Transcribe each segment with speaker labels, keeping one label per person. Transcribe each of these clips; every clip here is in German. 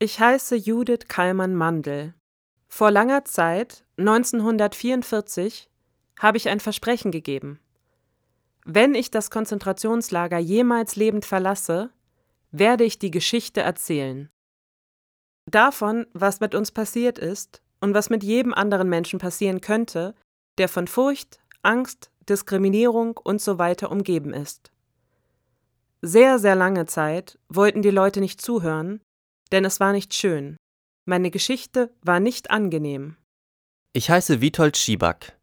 Speaker 1: Ich heiße Judith Kallmann-Mandel. Vor langer Zeit, 1944, habe ich ein Versprechen gegeben. Wenn ich das Konzentrationslager jemals lebend verlasse, werde ich die Geschichte erzählen. Davon, was mit uns passiert ist und was mit jedem anderen Menschen passieren könnte, der von Furcht, Angst, Diskriminierung usw. So umgeben ist. Sehr, sehr lange Zeit wollten die Leute nicht zuhören, denn es war nicht schön. Meine Geschichte war nicht angenehm.
Speaker 2: Ich heiße Witold Schiebak.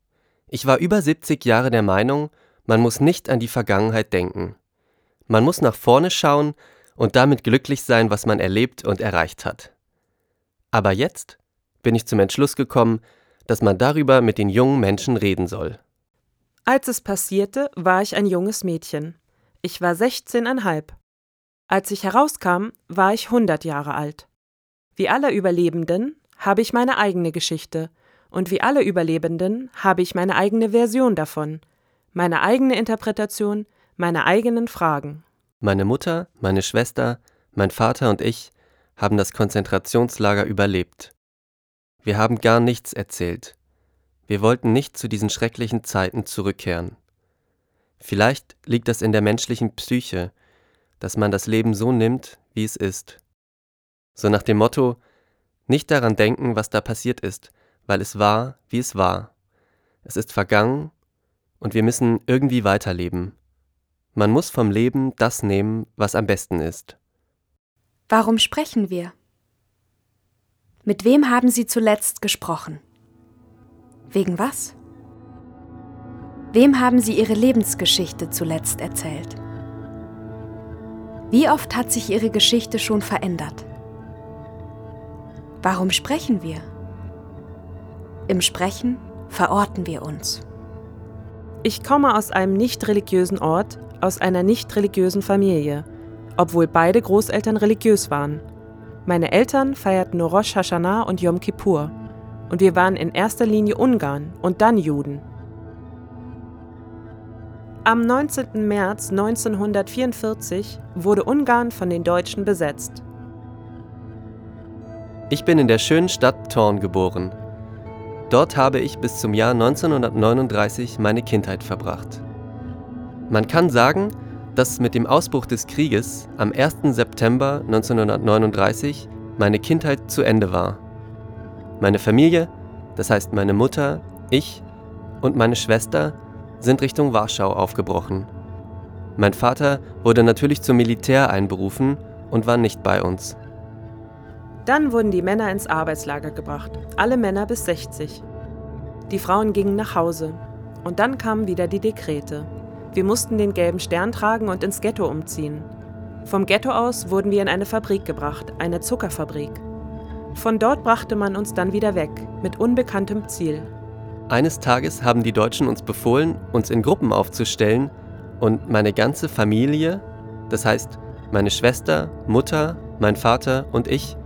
Speaker 2: Ich war über 70 Jahre der Meinung, man muss nicht an die Vergangenheit denken. Man muss nach vorne schauen und damit glücklich sein, was man erlebt und erreicht hat. Aber jetzt bin ich zum Entschluss gekommen, dass man darüber mit den jungen Menschen reden soll.
Speaker 1: Als es passierte, war ich ein junges Mädchen. Ich war 16,5. Als ich herauskam, war ich 100 Jahre alt. Wie alle Überlebenden habe ich meine eigene Geschichte und wie alle Überlebenden habe ich meine eigene Version davon, meine eigene Interpretation, meine eigenen Fragen.
Speaker 2: Meine Mutter, meine Schwester, mein Vater und ich haben das Konzentrationslager überlebt. Wir haben gar nichts erzählt. Wir wollten nicht zu diesen schrecklichen Zeiten zurückkehren. Vielleicht liegt das in der menschlichen Psyche, dass man das Leben so nimmt, wie es ist. So nach dem Motto, nicht daran denken, was da passiert ist, weil es war, wie es war. Es ist vergangen und wir müssen irgendwie weiterleben. Man muss vom Leben das nehmen, was am besten ist.
Speaker 3: Warum sprechen wir? Mit wem haben Sie zuletzt gesprochen? Wegen was? Wem haben Sie Ihre Lebensgeschichte zuletzt erzählt? Wie oft hat sich Ihre Geschichte schon verändert? Warum sprechen wir? Im Sprechen verorten wir uns.
Speaker 1: Ich komme aus einem nicht religiösen Ort, aus einer nicht religiösen Familie, obwohl beide Großeltern religiös waren. Meine Eltern feierten nur Rosh Hashanah und Yom Kippur. Und wir waren in erster Linie Ungarn und dann Juden. Am 19. März 1944 wurde Ungarn von den Deutschen besetzt.
Speaker 2: Ich bin in der schönen Stadt Thorn geboren. Dort habe ich bis zum Jahr 1939 meine Kindheit verbracht. Man kann sagen, dass mit dem Ausbruch des Krieges am 1. September 1939 meine Kindheit zu Ende war. Meine Familie, das heißt meine Mutter, ich und meine Schwester, sind Richtung Warschau aufgebrochen. Mein Vater wurde natürlich zum Militär einberufen und war nicht bei uns.
Speaker 1: Dann wurden die Männer ins Arbeitslager gebracht, alle Männer bis 60. Die Frauen gingen nach Hause. Und dann kamen wieder die Dekrete. Wir mussten den gelben Stern tragen und ins Ghetto umziehen. Vom Ghetto aus wurden wir in eine Fabrik gebracht, eine Zuckerfabrik. Von dort brachte man uns dann wieder weg, mit unbekanntem Ziel.
Speaker 2: Eines Tages haben die Deutschen uns befohlen, uns in Gruppen aufzustellen und meine ganze Familie, das heißt meine Schwester, Mutter, mein Vater und ich,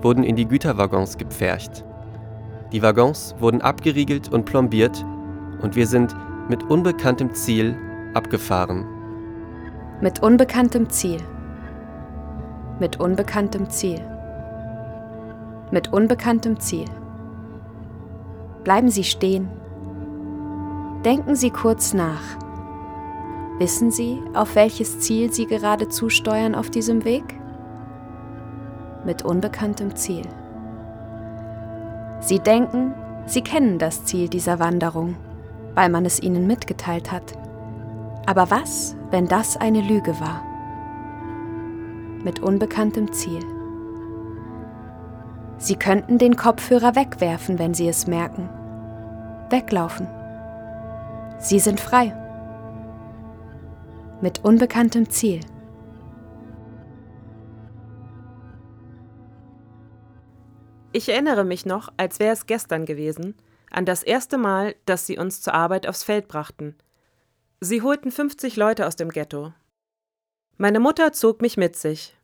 Speaker 2: wurden in die Güterwaggons gepfercht. Die Waggons wurden abgeriegelt und plombiert und wir sind mit unbekanntem Ziel abgefahren.
Speaker 3: Mit unbekanntem Ziel. Mit unbekanntem Ziel. Mit unbekanntem Ziel. Bleiben Sie stehen. Denken Sie kurz nach. Wissen Sie, auf welches Ziel Sie gerade zusteuern auf diesem Weg? Mit unbekanntem Ziel. Sie denken, Sie kennen das Ziel dieser Wanderung, weil man es Ihnen mitgeteilt hat. Aber was, wenn das eine Lüge war? Mit unbekanntem Ziel. Sie könnten den Kopfhörer wegwerfen, wenn Sie es merken. Weglaufen. Sie sind frei. Mit unbekanntem Ziel.
Speaker 1: Ich erinnere mich noch, als wäre es gestern gewesen, an das erste Mal, dass sie uns zur Arbeit aufs Feld brachten. Sie holten 50 Leute aus dem Ghetto. Meine Mutter zog mich mit sich.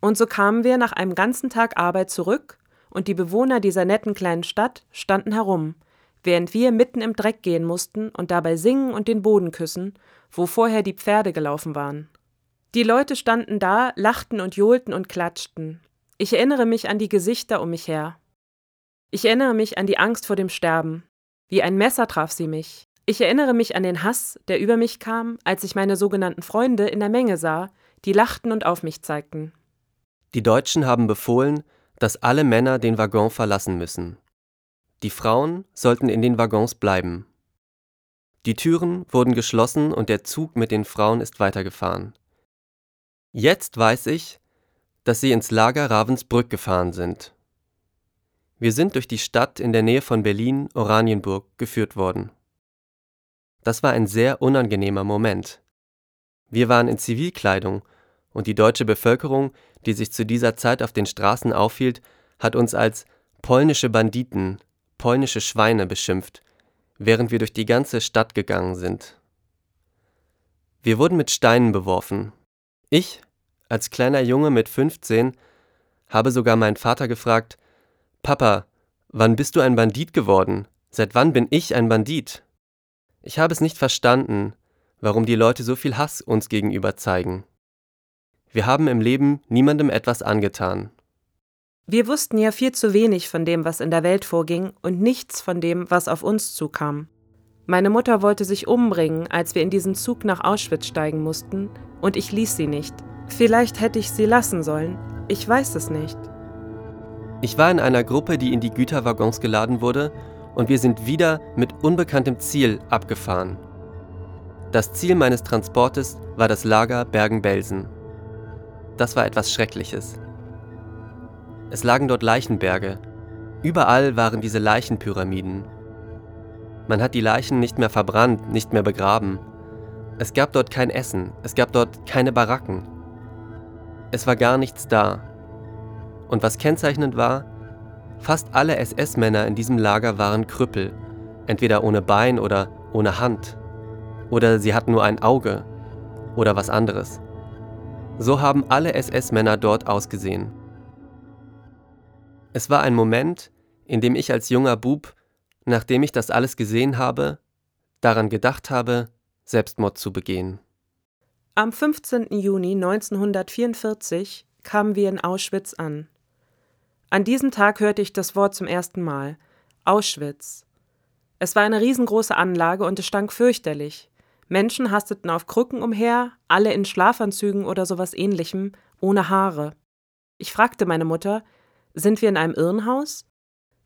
Speaker 1: Und so kamen wir nach einem ganzen Tag Arbeit zurück und die Bewohner dieser netten kleinen Stadt standen herum, während wir mitten im Dreck gehen mussten und dabei singen und den Boden küssen, wo vorher die Pferde gelaufen waren. Die Leute standen da, lachten und johlten und klatschten. Ich erinnere mich an die Gesichter um mich her. Ich erinnere mich an die Angst vor dem Sterben. Wie ein Messer traf sie mich. Ich erinnere mich an den Hass, der über mich kam, als ich meine sogenannten Freunde in der Menge sah, die lachten und auf mich zeigten.
Speaker 2: Die Deutschen haben befohlen, dass alle Männer den Waggon verlassen müssen. Die Frauen sollten in den Waggons bleiben. Die Türen wurden geschlossen und der Zug mit den Frauen ist weitergefahren. Jetzt weiß ich, dass sie ins Lager Ravensbrück gefahren sind. Wir sind durch die Stadt in der Nähe von Berlin, Oranienburg, geführt worden. Das war ein sehr unangenehmer Moment. Wir waren in Zivilkleidung und die deutsche Bevölkerung, die sich zu dieser Zeit auf den Straßen aufhielt, hat uns als polnische Banditen, polnische Schweine beschimpft, während wir durch die ganze Stadt gegangen sind. Wir wurden mit Steinen beworfen. Ich, als kleiner Junge mit 15, habe sogar meinen Vater gefragt, Papa, wann bist du ein Bandit geworden? Seit wann bin ich ein Bandit? Ich habe es nicht verstanden, warum die Leute so viel Hass uns gegenüber zeigen. Wir haben im Leben niemandem etwas angetan.
Speaker 1: Wir wussten ja viel zu wenig von dem, was in der Welt vorging und nichts von dem, was auf uns zukam. Meine Mutter wollte sich umbringen, als wir in diesen Zug nach Auschwitz steigen mussten, und ich ließ sie nicht. Vielleicht hätte ich sie lassen sollen. Ich weiß es nicht.
Speaker 2: Ich war in einer Gruppe, die in die Güterwaggons geladen wurde, und wir sind wieder mit unbekanntem Ziel abgefahren. Das Ziel meines Transportes war das Lager Bergen-Belsen. Das war etwas Schreckliches. Es lagen dort Leichenberge. Überall waren diese Leichenpyramiden. Man hat die Leichen nicht mehr verbrannt, nicht mehr begraben. Es gab dort kein Essen, es gab dort keine Baracken. Es war gar nichts da. Und was kennzeichnend war, fast alle SS-Männer in diesem Lager waren Krüppel, entweder ohne Bein oder ohne Hand. Oder sie hatten nur ein Auge oder was anderes. So haben alle SS-Männer dort ausgesehen. Es war ein Moment, in dem ich als junger Bub, nachdem ich das alles gesehen habe, daran gedacht habe, Selbstmord zu begehen.
Speaker 1: Am 15. Juni 1944 kamen wir in Auschwitz an. An diesem Tag hörte ich das Wort zum ersten Mal. Auschwitz. Es war eine riesengroße Anlage und es stank fürchterlich. Menschen hasteten auf Krücken umher, alle in Schlafanzügen oder sowas ähnlichem, ohne Haare. Ich fragte meine Mutter, sind wir in einem Irrenhaus?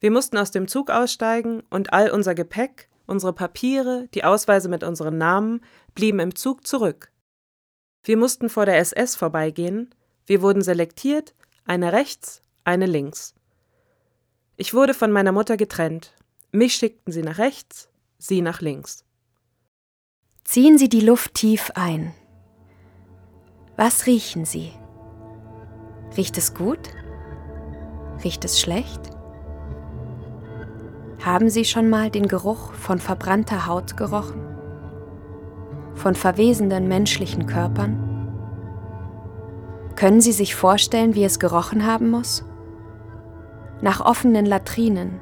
Speaker 1: Wir mussten aus dem Zug aussteigen und all unser Gepäck, unsere Papiere, die Ausweise mit unseren Namen blieben im Zug zurück. Wir mussten vor der SS vorbeigehen, wir wurden selektiert, eine rechts, eine links. Ich wurde von meiner Mutter getrennt. Mich schickten sie nach rechts, sie nach links.
Speaker 3: Ziehen Sie die Luft tief ein. Was riechen Sie? Riecht es gut? Riecht es schlecht? Haben Sie schon mal den Geruch von verbrannter Haut gerochen? Von verwesenden menschlichen Körpern? Können Sie sich vorstellen, wie es gerochen haben muss? nach offenen Latrinen,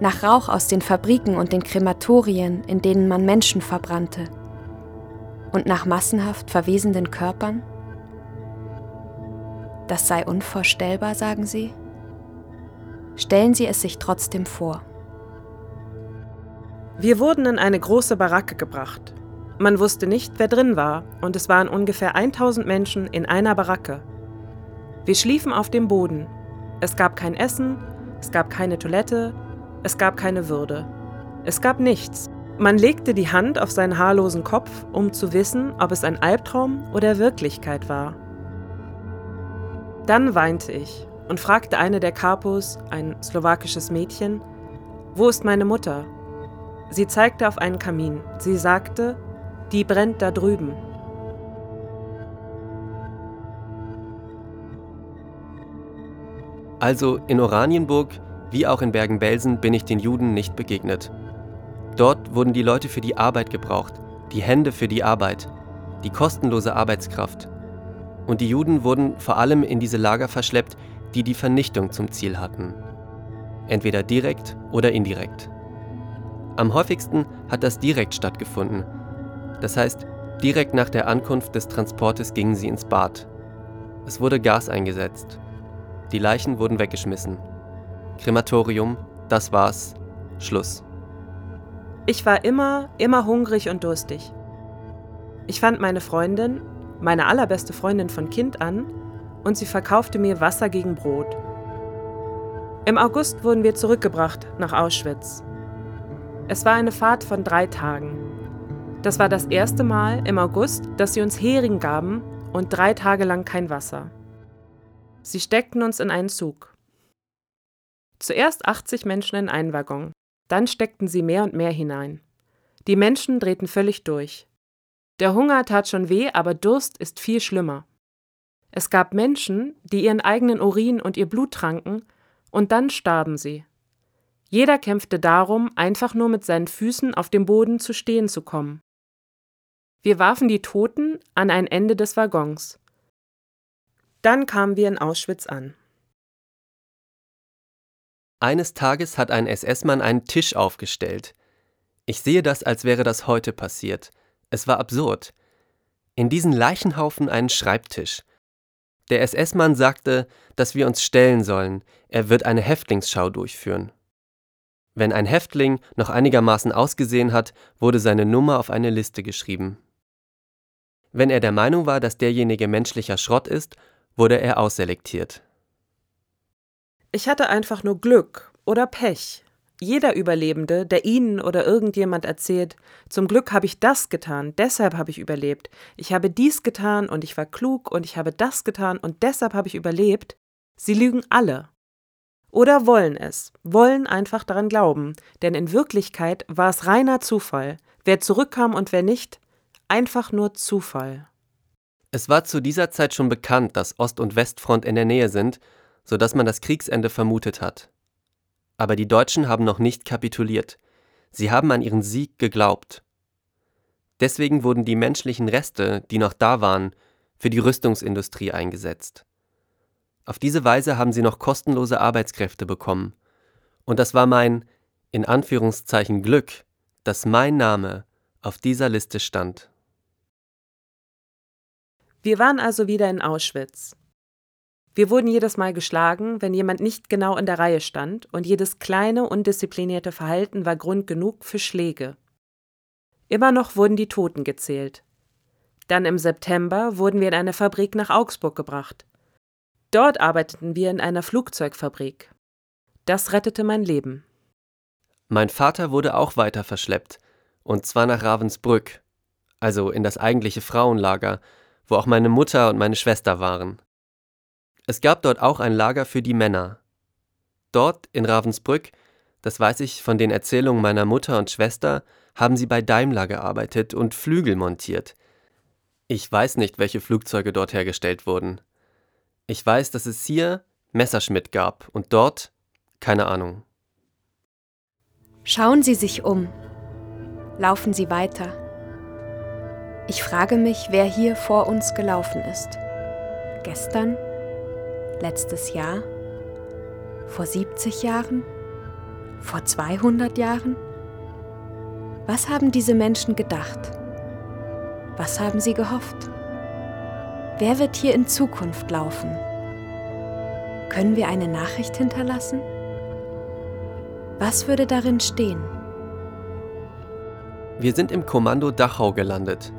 Speaker 3: nach Rauch aus den Fabriken und den Krematorien, in denen man Menschen verbrannte, und nach massenhaft verwesenden Körpern? Das sei unvorstellbar, sagen Sie? Stellen Sie es sich trotzdem vor.
Speaker 1: Wir wurden in eine große Baracke gebracht. Man wusste nicht, wer drin war, und es waren ungefähr 1000 Menschen in einer Baracke. Wir schliefen auf dem Boden, es gab kein Essen, es gab keine Toilette, es gab keine Würde. Es gab nichts. Man legte die Hand auf seinen haarlosen Kopf, um zu wissen, ob es ein Albtraum oder Wirklichkeit war. Dann weinte ich und fragte eine der Kapos, ein slowakisches Mädchen, wo ist meine Mutter? Sie zeigte auf einen Kamin. Sie sagte, die brennt da drüben.
Speaker 2: Also in Oranienburg wie auch in Bergen-Belsen bin ich den Juden nicht begegnet. Dort wurden die Leute für die Arbeit gebraucht, die Hände für die Arbeit, die kostenlose Arbeitskraft. Und die Juden wurden vor allem in diese Lager verschleppt, die die Vernichtung zum Ziel hatten. Entweder direkt oder indirekt. Am häufigsten hat das direkt stattgefunden. Das heißt, direkt nach der Ankunft des Transportes gingen sie ins Bad. Es wurde Gas eingesetzt Die Leichen wurden weggeschmissen. Krematorium, das war's. Schluss.
Speaker 1: Ich war immer, immer hungrig und durstig. Ich fand meine Freundin, meine allerbeste Freundin von Kind an, und sie verkaufte mir Wasser gegen Brot. Im August wurden wir zurückgebracht nach Auschwitz. Es war eine Fahrt von drei Tagen. Das war das erste Mal im August, dass sie uns Hering gaben und drei Tage lang kein Wasser. Sie steckten uns in einen Zug. Zuerst 80 Menschen in einen Waggon, dann steckten sie mehr und mehr hinein. Die Menschen drehten völlig durch. Der Hunger tat schon weh, aber Durst ist viel schlimmer. Es gab Menschen, die ihren eigenen Urin und ihr Blut tranken, und dann starben sie. Jeder kämpfte darum, einfach nur mit seinen Füßen auf dem Boden zu stehen zu kommen. Wir warfen die Toten an ein Ende des Waggons. Dann kamen wir in Auschwitz an.
Speaker 2: Eines Tages hat ein SS-Mann einen Tisch aufgestellt. Ich sehe das, als wäre das heute passiert. Es war absurd. In diesen Leichenhaufen einen Schreibtisch. Der SS-Mann sagte, dass wir uns stellen sollen, er wird eine Häftlingsschau durchführen. Wenn ein Häftling noch einigermaßen ausgesehen hat, wurde seine Nummer auf eine Liste geschrieben. Wenn er der Meinung war, dass derjenige menschlicher Schrott ist, wurde er ausselektiert.
Speaker 1: Ich hatte einfach nur Glück oder Pech. Jeder Überlebende, der Ihnen oder irgendjemand erzählt, zum Glück habe ich das getan, deshalb habe ich überlebt, ich habe dies getan und ich war klug und ich habe das getan und deshalb habe ich überlebt, sie lügen alle. Oder wollen es, wollen einfach daran glauben, denn in Wirklichkeit war es reiner Zufall. Wer zurückkam und wer nicht, einfach nur Zufall.
Speaker 2: Es war zu dieser Zeit schon bekannt, dass Ost- und Westfront in der Nähe sind, so dass man das Kriegsende vermutet hat. Aber die Deutschen haben noch nicht kapituliert. Sie haben an ihren Sieg geglaubt. Deswegen wurden die menschlichen Reste, die noch da waren, für die Rüstungsindustrie eingesetzt. Auf diese Weise haben sie noch kostenlose Arbeitskräfte bekommen. Und das war mein, in Anführungszeichen, Glück, dass mein Name auf dieser Liste stand.
Speaker 1: Wir waren also wieder in Auschwitz. Wir wurden jedes Mal geschlagen, wenn jemand nicht genau in der Reihe stand, und jedes kleine, undisziplinierte Verhalten war Grund genug für Schläge. Immer noch wurden die Toten gezählt. Dann im September wurden wir in eine Fabrik nach Augsburg gebracht. Dort arbeiteten wir in einer Flugzeugfabrik. Das rettete mein Leben.
Speaker 2: Mein Vater wurde auch weiter verschleppt, und zwar nach Ravensbrück, also in das eigentliche Frauenlager, wo auch meine Mutter und meine Schwester waren. Es gab dort auch ein Lager für die Männer. Dort in Ravensbrück, das weiß ich von den Erzählungen meiner Mutter und Schwester, haben sie bei Daimler gearbeitet und Flügel montiert. Ich weiß nicht, welche Flugzeuge dort hergestellt wurden. Ich weiß, dass es hier Messerschmitt gab und dort keine Ahnung.
Speaker 3: Schauen Sie sich um. Laufen Sie weiter. Ich frage mich, wer hier vor uns gelaufen ist. Gestern? Letztes Jahr? Vor 70 Jahren? Vor 200 Jahren? Was haben diese Menschen gedacht? Was haben sie gehofft? Wer wird hier in Zukunft laufen? Können wir eine Nachricht hinterlassen? Was würde darin stehen?
Speaker 2: Wir sind im Kommando Dachau gelandet.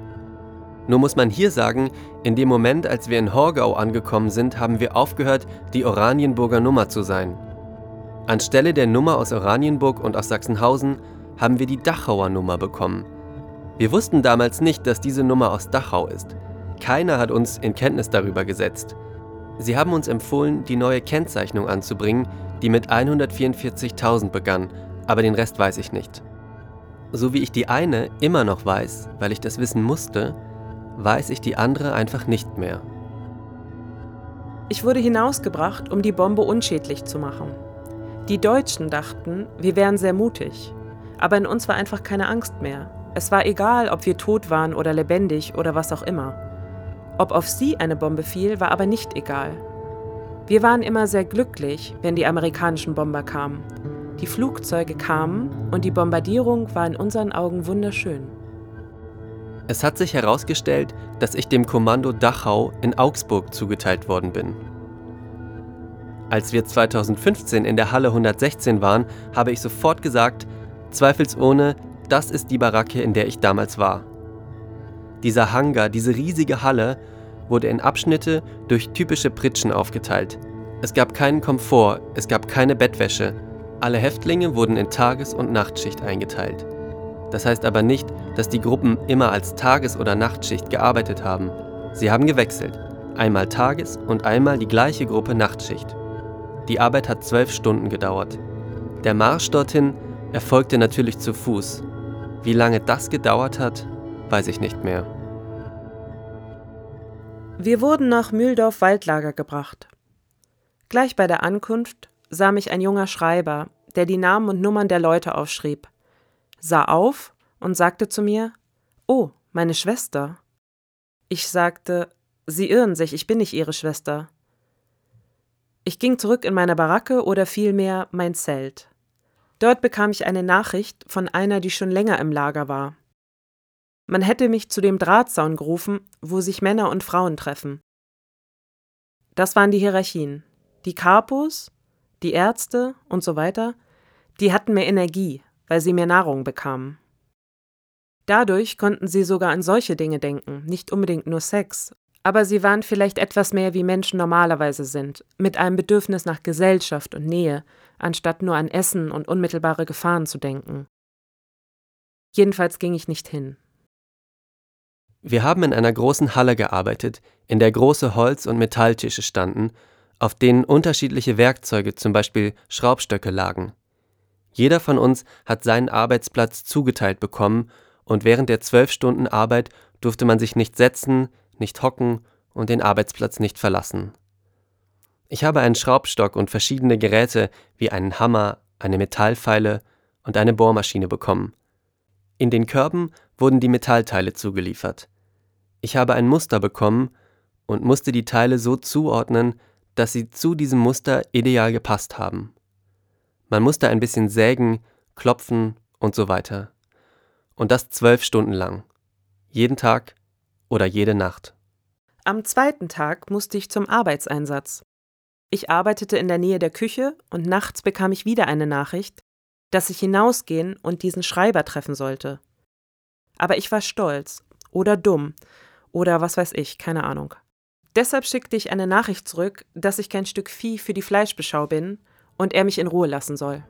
Speaker 2: Nur muss man hier sagen, in dem Moment, als wir in Horgau angekommen sind, haben wir aufgehört, die Oranienburger Nummer zu sein. Anstelle der Nummer aus Oranienburg und aus Sachsenhausen haben wir die Dachauer Nummer bekommen. Wir wussten damals nicht, dass diese Nummer aus Dachau ist. Keiner hat uns in Kenntnis darüber gesetzt. Sie haben uns empfohlen, die neue Kennzeichnung anzubringen, die mit 144.000 begann, aber den Rest weiß ich nicht. So wie ich die eine immer noch weiß, weil ich das wissen musste, weiß ich die andere einfach nicht mehr.
Speaker 1: Ich wurde hinausgebracht, um die Bombe unschädlich zu machen. Die Deutschen dachten, wir wären sehr mutig, aber in uns war einfach keine Angst mehr. Es war egal, ob wir tot waren oder lebendig oder was auch immer. Ob auf sie eine Bombe fiel, war aber nicht egal. Wir waren immer sehr glücklich, wenn die amerikanischen Bomber kamen. Die Flugzeuge kamen und die Bombardierung war in unseren Augen wunderschön.
Speaker 2: Es hat sich herausgestellt, dass ich dem Kommando Dachau in Augsburg zugeteilt worden bin. Als wir 2015 in der Halle 116 waren, habe ich sofort gesagt, zweifelsohne, das ist die Baracke, in der ich damals war. Dieser Hangar, diese riesige Halle, wurde in Abschnitte durch typische Pritschen aufgeteilt. Es gab keinen Komfort, es gab keine Bettwäsche. Alle Häftlinge wurden in Tages- und Nachtschicht eingeteilt. Das heißt aber nicht, dass die Gruppen immer als Tages- oder Nachtschicht gearbeitet haben. Sie haben gewechselt. Einmal Tages- und einmal die gleiche Gruppe Nachtschicht. Die Arbeit hat zwölf Stunden gedauert. Der Marsch dorthin erfolgte natürlich zu Fuß. Wie lange das gedauert hat, weiß ich nicht mehr.
Speaker 1: Wir wurden nach Mühldorf Waldlager gebracht. Gleich bei der Ankunft sah mich ein junger Schreiber, der die Namen und Nummern der Leute aufschrieb, sah auf und sagte zu mir Oh, meine Schwester. Ich sagte Sie irren sich, ich bin nicht Ihre Schwester. Ich ging zurück in meine Baracke oder vielmehr mein Zelt. Dort bekam ich eine Nachricht von einer, die schon länger im Lager war. Man hätte mich zu dem Drahtzaun gerufen, wo sich Männer und Frauen treffen. Das waren die Hierarchien. Die Kapos, die Ärzte und so weiter, die hatten mehr Energie, weil sie mehr Nahrung bekamen. Dadurch konnten sie sogar an solche Dinge denken, nicht unbedingt nur Sex, aber sie waren vielleicht etwas mehr wie Menschen normalerweise sind, mit einem Bedürfnis nach Gesellschaft und Nähe, anstatt nur an Essen und unmittelbare Gefahren zu denken. Jedenfalls ging ich nicht hin.
Speaker 2: Wir haben in einer großen Halle gearbeitet, in der große Holz- und Metalltische standen, auf denen unterschiedliche Werkzeuge, zum Beispiel Schraubstöcke, lagen. Jeder von uns hat seinen Arbeitsplatz zugeteilt bekommen, und während der zwölf Stunden Arbeit durfte man sich nicht setzen, nicht hocken und den Arbeitsplatz nicht verlassen. Ich habe einen Schraubstock und verschiedene Geräte wie einen Hammer, eine Metallfeile und eine Bohrmaschine bekommen. In den Körben wurden die Metallteile zugeliefert. Ich habe ein Muster bekommen und musste die Teile so zuordnen, dass sie zu diesem Muster ideal gepasst haben. Man musste ein bisschen sägen, klopfen und so weiter. Und das zwölf Stunden lang. Jeden Tag oder jede Nacht.
Speaker 1: Am zweiten Tag musste ich zum Arbeitseinsatz. Ich arbeitete in der Nähe der Küche und nachts bekam ich wieder eine Nachricht, dass ich hinausgehen und diesen Schreiber treffen sollte. Aber ich war stolz oder dumm oder was weiß ich, keine Ahnung. Deshalb schickte ich eine Nachricht zurück, dass ich kein Stück Vieh für die Fleischbeschau bin und er mich in Ruhe lassen soll.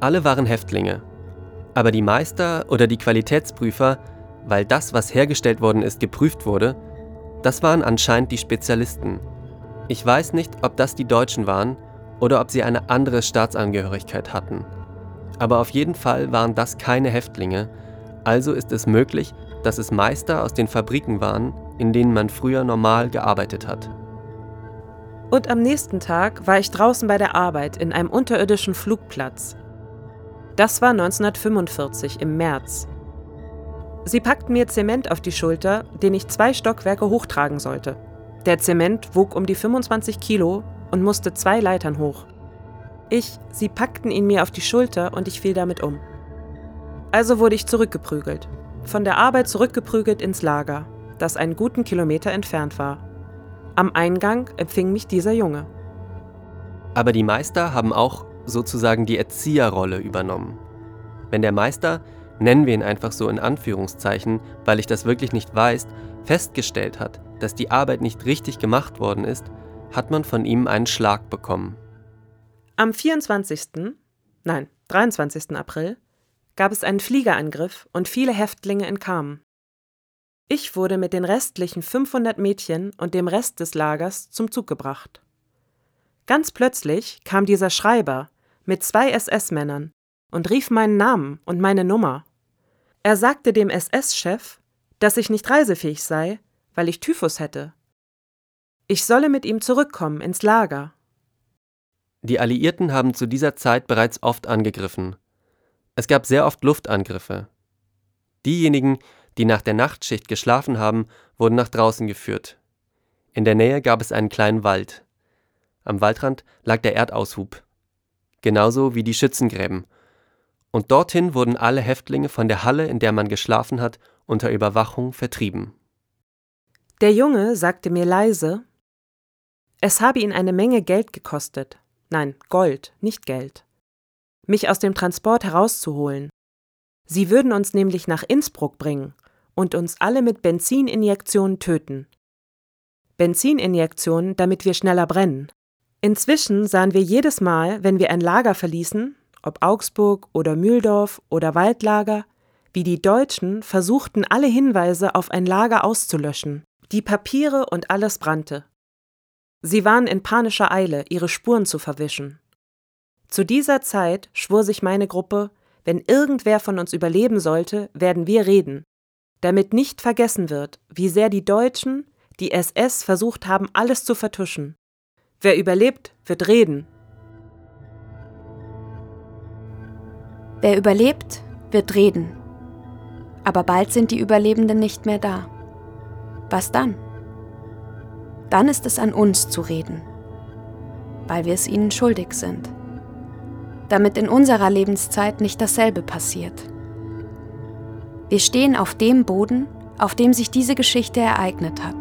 Speaker 2: Alle waren Häftlinge. Aber die Meister oder die Qualitätsprüfer, weil das, was hergestellt worden ist, geprüft wurde, das waren anscheinend die Spezialisten. Ich weiß nicht, ob das die Deutschen waren oder ob sie eine andere Staatsangehörigkeit hatten. Aber auf jeden Fall waren das keine Häftlinge, also ist es möglich, dass es Meister aus den Fabriken waren, in denen man früher normal gearbeitet hat.
Speaker 1: Und am nächsten Tag war ich draußen bei der Arbeit in einem unterirdischen Flugplatz. Das war 1945 im März. Sie packten mir Zement auf die Schulter, den ich zwei Stockwerke hochtragen sollte. Der Zement wog um die 25 Kilo und musste zwei Leitern hoch. Ich, sie packten ihn mir auf die Schulter und ich fiel damit um. Also wurde ich zurückgeprügelt. Von der Arbeit zurückgeprügelt ins Lager, das einen guten Kilometer entfernt war. Am Eingang empfing mich dieser Junge.
Speaker 2: Aber die Meister haben auch sozusagen die Erzieherrolle übernommen. Wenn der Meister, nennen wir ihn einfach so in Anführungszeichen, weil ich das wirklich nicht weiß, festgestellt hat, dass die Arbeit nicht richtig gemacht worden ist, hat man von ihm einen Schlag bekommen.
Speaker 1: Am 24., nein, 23. April gab es einen Fliegerangriff und viele Häftlinge entkamen. Ich wurde mit den restlichen 500 Mädchen und dem Rest des Lagers zum Zug gebracht. Ganz plötzlich kam dieser Schreiber mit zwei SS-Männern und rief meinen Namen und meine Nummer. Er sagte dem SS-Chef, dass ich nicht reisefähig sei, weil ich Typhus hätte. Ich solle mit ihm zurückkommen ins Lager.
Speaker 2: Die Alliierten haben zu dieser Zeit bereits oft angegriffen. Es gab sehr oft Luftangriffe. Diejenigen, die nach der Nachtschicht geschlafen haben, wurden nach draußen geführt. In der Nähe gab es einen kleinen Wald. Am Waldrand lag der Erdaushub. Genauso wie die Schützengräben. Und dorthin wurden alle Häftlinge von der Halle, in der man geschlafen hat, unter Überwachung vertrieben.
Speaker 1: Der Junge sagte mir leise, Es habe ihn eine Menge Geld gekostet, nein, Gold, nicht Geld, mich aus dem Transport herauszuholen. Sie würden uns nämlich nach Innsbruck bringen und uns alle mit Benzininjektionen töten. Benzininjektionen, damit wir schneller brennen. Inzwischen sahen wir jedes Mal, wenn wir ein Lager verließen, ob Augsburg oder Mühldorf oder Waldlager, wie die Deutschen versuchten, alle Hinweise auf ein Lager auszulöschen. Die Papiere und alles brannte. Sie waren in panischer Eile, ihre Spuren zu verwischen. Zu dieser Zeit schwor sich meine Gruppe, wenn irgendwer von uns überleben sollte, werden wir reden, damit nicht vergessen wird, wie sehr die Deutschen, die SS versucht haben, alles zu vertuschen. Wer überlebt, wird reden.
Speaker 3: Wer überlebt, wird reden. Aber bald sind die Überlebenden nicht mehr da. Was dann? Dann ist es an uns zu reden, weil wir es ihnen schuldig sind, damit in unserer Lebenszeit nicht dasselbe passiert. Wir stehen auf dem Boden, auf dem sich diese Geschichte ereignet hat.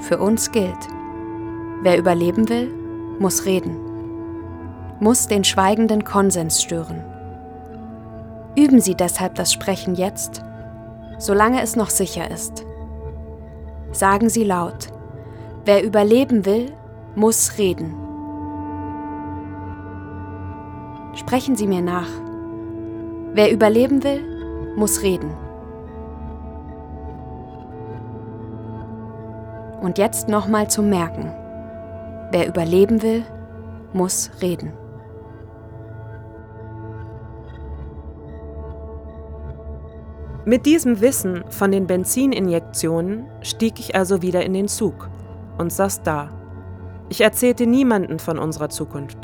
Speaker 3: Für uns gilt, wer überleben will, muss reden, muss den schweigenden Konsens stören. Üben Sie deshalb das Sprechen jetzt, solange es noch sicher ist. Sagen Sie laut, wer überleben will, muss reden. Sprechen Sie mir nach. Wer überleben will, muss reden. Und jetzt nochmal zum Merken. Wer überleben will, muss reden.
Speaker 1: Mit diesem Wissen von den Benzininjektionen stieg ich also wieder in den Zug und saß da. Ich erzählte niemanden von unserer Zukunft.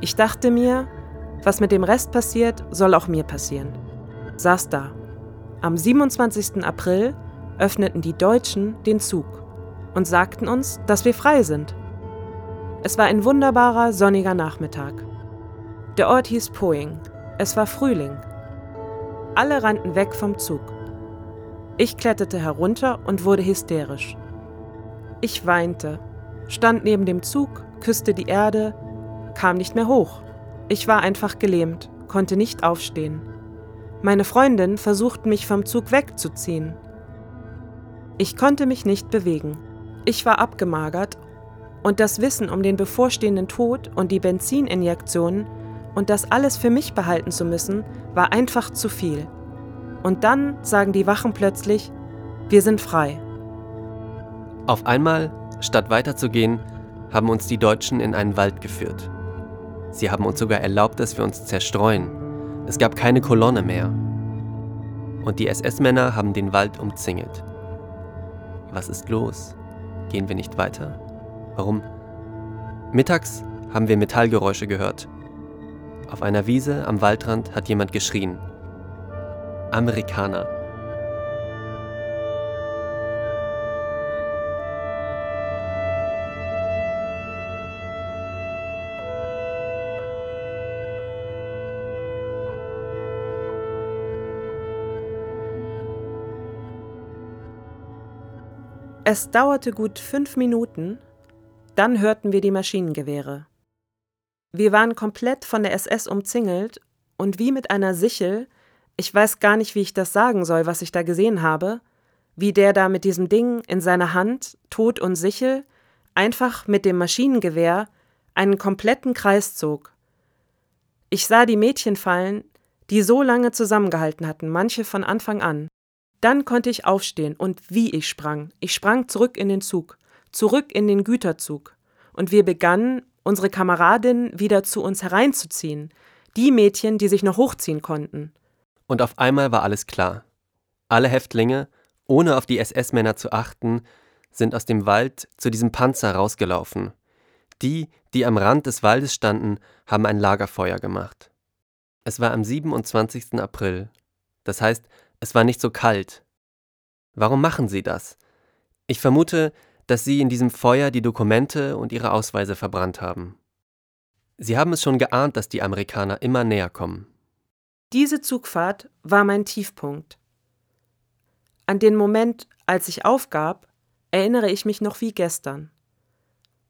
Speaker 1: Ich dachte mir, was mit dem Rest passiert, soll auch mir passieren. Saß da. Am 27. April öffneten die Deutschen den Zug und sagten uns, dass wir frei sind. Es war ein wunderbarer, sonniger Nachmittag. Der Ort hieß Poing. Es war Frühling. Alle rannten weg vom Zug. Ich kletterte herunter und wurde hysterisch. Ich weinte, stand neben dem Zug, küsste die Erde, kam nicht mehr hoch. Ich war einfach gelähmt, konnte nicht aufstehen. Meine Freundin versuchten mich vom Zug wegzuziehen. Ich konnte mich nicht bewegen. Ich war abgemagert und das Wissen um den bevorstehenden Tod und die Benzininjektionen und das alles für mich behalten zu müssen, war einfach zu viel. Und dann sagen die Wachen plötzlich, wir sind frei.
Speaker 2: Auf einmal, statt weiterzugehen, haben uns die Deutschen in einen Wald geführt. Sie haben uns sogar erlaubt, dass wir uns zerstreuen. Es gab keine Kolonne mehr. Und die SS-Männer haben den Wald umzingelt. Was ist los? Gehen wir nicht weiter? Warum? Mittags haben wir Metallgeräusche gehört. Auf einer Wiese am Waldrand hat jemand geschrien. Amerikaner.
Speaker 1: Es dauerte gut fünf Minuten, dann hörten wir die Maschinengewehre. Wir waren komplett von der SS umzingelt und wie mit einer Sichel, ich weiß gar nicht, wie ich das sagen soll, was ich da gesehen habe, wie der da mit diesem Ding in seiner Hand, Tod und Sichel, einfach mit dem Maschinengewehr einen kompletten Kreis zog. Ich sah die Mädchen fallen, die so lange zusammengehalten hatten, manche von Anfang an. Dann konnte ich aufstehen und wie ich sprang. Ich sprang zurück in den Zug, zurück in den Güterzug. Und wir begannen, unsere Kameradinnen wieder zu uns hereinzuziehen, die Mädchen, die sich noch hochziehen konnten.
Speaker 2: Und auf einmal war alles klar. Alle Häftlinge, ohne auf die SS-Männer zu achten, sind aus dem Wald zu diesem Panzer rausgelaufen. Die, die am Rand des Waldes standen, haben ein Lagerfeuer gemacht. Es war am 27. April. Das heißt, es war nicht so kalt. Warum machen sie das? Ich vermute, dass sie in diesem Feuer die Dokumente und ihre Ausweise verbrannt haben. Sie haben es schon geahnt, dass die Amerikaner immer näher kommen.
Speaker 1: Diese Zugfahrt war mein Tiefpunkt. An den Moment, als ich aufgab, erinnere ich mich noch wie gestern.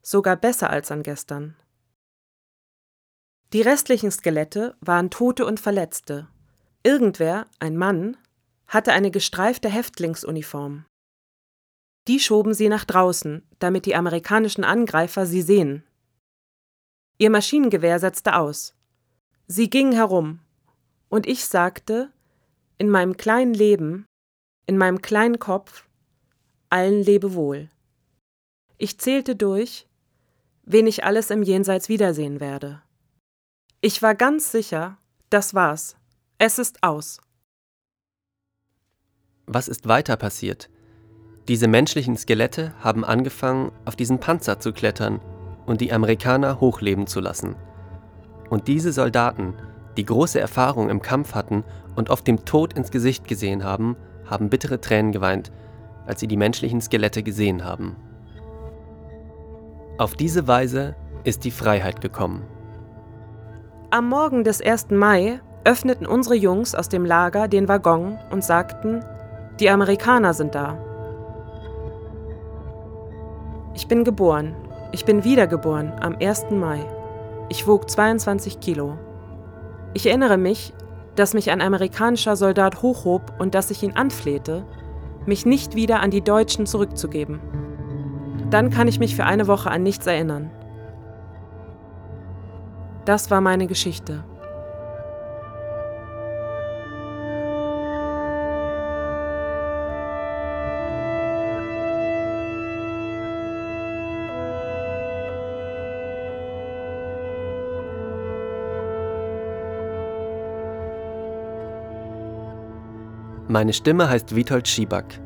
Speaker 1: sogar besser als an gestern. Die restlichen Skelette waren Tote und Verletzte. Irgendwer, ein Mann, hatte eine gestreifte Häftlingsuniform. Die schoben sie nach draußen, damit die amerikanischen Angreifer sie sehen. Ihr Maschinengewehr setzte aus. Sie ging herum, und ich sagte, in meinem kleinen Leben, in meinem kleinen Kopf, allen Lebewohl. Ich zählte durch, wen ich alles im Jenseits wiedersehen werde. Ich war ganz sicher, das war's. Es ist aus.
Speaker 2: Was ist weiter passiert? Diese menschlichen Skelette haben angefangen, auf diesen Panzer zu klettern und die Amerikaner hochleben zu lassen. Und diese Soldaten, die große Erfahrung im Kampf hatten und oft dem Tod ins Gesicht gesehen haben, haben bittere Tränen geweint, als sie die menschlichen Skelette gesehen haben. Auf diese Weise ist die Freiheit gekommen.
Speaker 1: Am Morgen des 1. Mai öffneten unsere Jungs aus dem Lager den Waggon und sagten, die Amerikaner sind da. Ich bin geboren. Ich bin wiedergeboren am 1. Mai. Ich wog 22 Kilo. Ich erinnere mich, dass mich ein amerikanischer Soldat hochhob und dass ich ihn anflehte, mich nicht wieder an die Deutschen zurückzugeben. Dann kann ich mich für eine Woche an nichts erinnern. Das war meine Geschichte.
Speaker 2: Meine Stimme heißt Witold Schibak.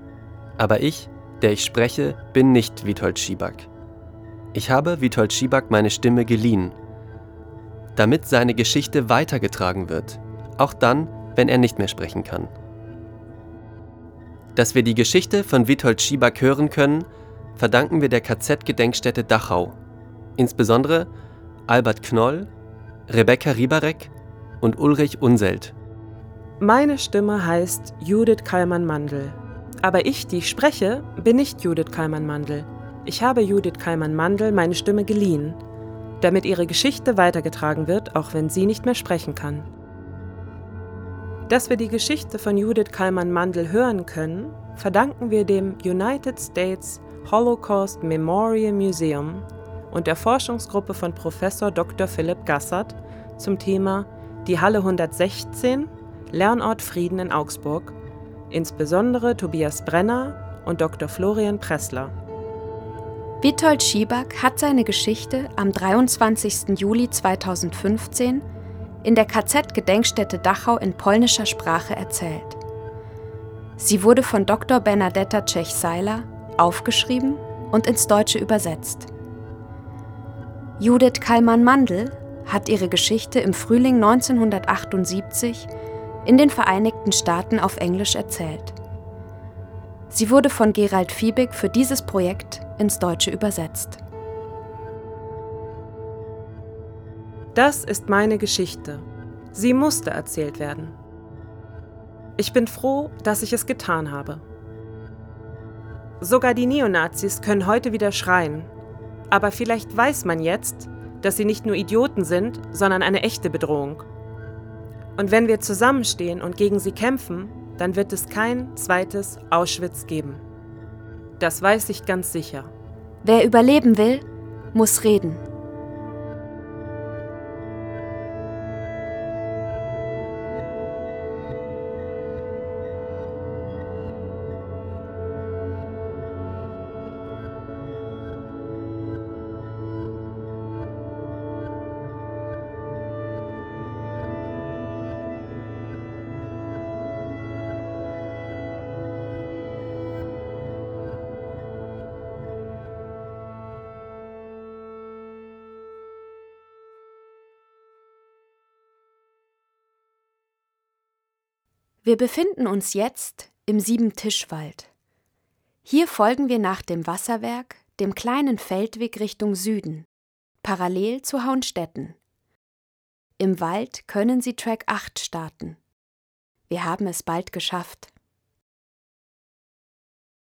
Speaker 2: Aber ich, der ich spreche, bin nicht Witold Schibak. Ich habe Witold Schibak meine Stimme geliehen damit seine Geschichte weitergetragen wird, auch dann, wenn er nicht mehr sprechen kann. Dass wir die Geschichte von Witold Schieback hören können, verdanken wir der KZ-Gedenkstätte Dachau, insbesondere Albert Knoll, Rebecca Riebarek und Ulrich Unselt.
Speaker 1: Meine Stimme heißt Judith Kallmann-Mandel. Aber ich, die ich spreche, bin nicht Judith Kallmann-Mandel. Ich habe Judith Kallmann-Mandel meine Stimme geliehen damit ihre Geschichte weitergetragen wird, auch wenn sie nicht mehr sprechen kann. Dass wir die Geschichte von Judith Kallmann-Mandel hören können, verdanken wir dem United States Holocaust Memorial Museum und der Forschungsgruppe von Professor Dr. Philipp Gassert zum Thema Die Halle 116, Lernort Frieden in Augsburg, insbesondere Tobias Brenner und Dr. Florian Pressler.
Speaker 3: Witold Schieback hat seine Geschichte am 23. Juli 2015 in der KZ-Gedenkstätte Dachau in polnischer Sprache erzählt. Sie wurde von Dr. Bernadetta Czech-Seiler aufgeschrieben und ins Deutsche übersetzt. Judith Kallmann-Mandel hat ihre Geschichte im Frühling 1978 in den Vereinigten Staaten auf Englisch erzählt. Sie wurde von Gerald Fiebig für dieses Projekt ins Deutsche übersetzt.
Speaker 1: Das ist meine Geschichte. Sie musste erzählt werden. Ich bin froh, dass ich es getan habe. Sogar die Neonazis können heute wieder schreien, aber vielleicht weiß man jetzt, dass sie nicht nur Idioten sind, sondern eine echte Bedrohung. Und wenn wir zusammenstehen und gegen sie kämpfen, dann wird es kein zweites Auschwitz geben. Das weiß ich ganz sicher.
Speaker 3: Wer überleben will, muss reden. Wir befinden uns jetzt im Siebentischwald. Hier folgen wir nach dem Wasserwerk dem kleinen Feldweg Richtung Süden, parallel zu Hauenstetten. Im Wald können Sie Track 8 starten. Wir haben es bald geschafft.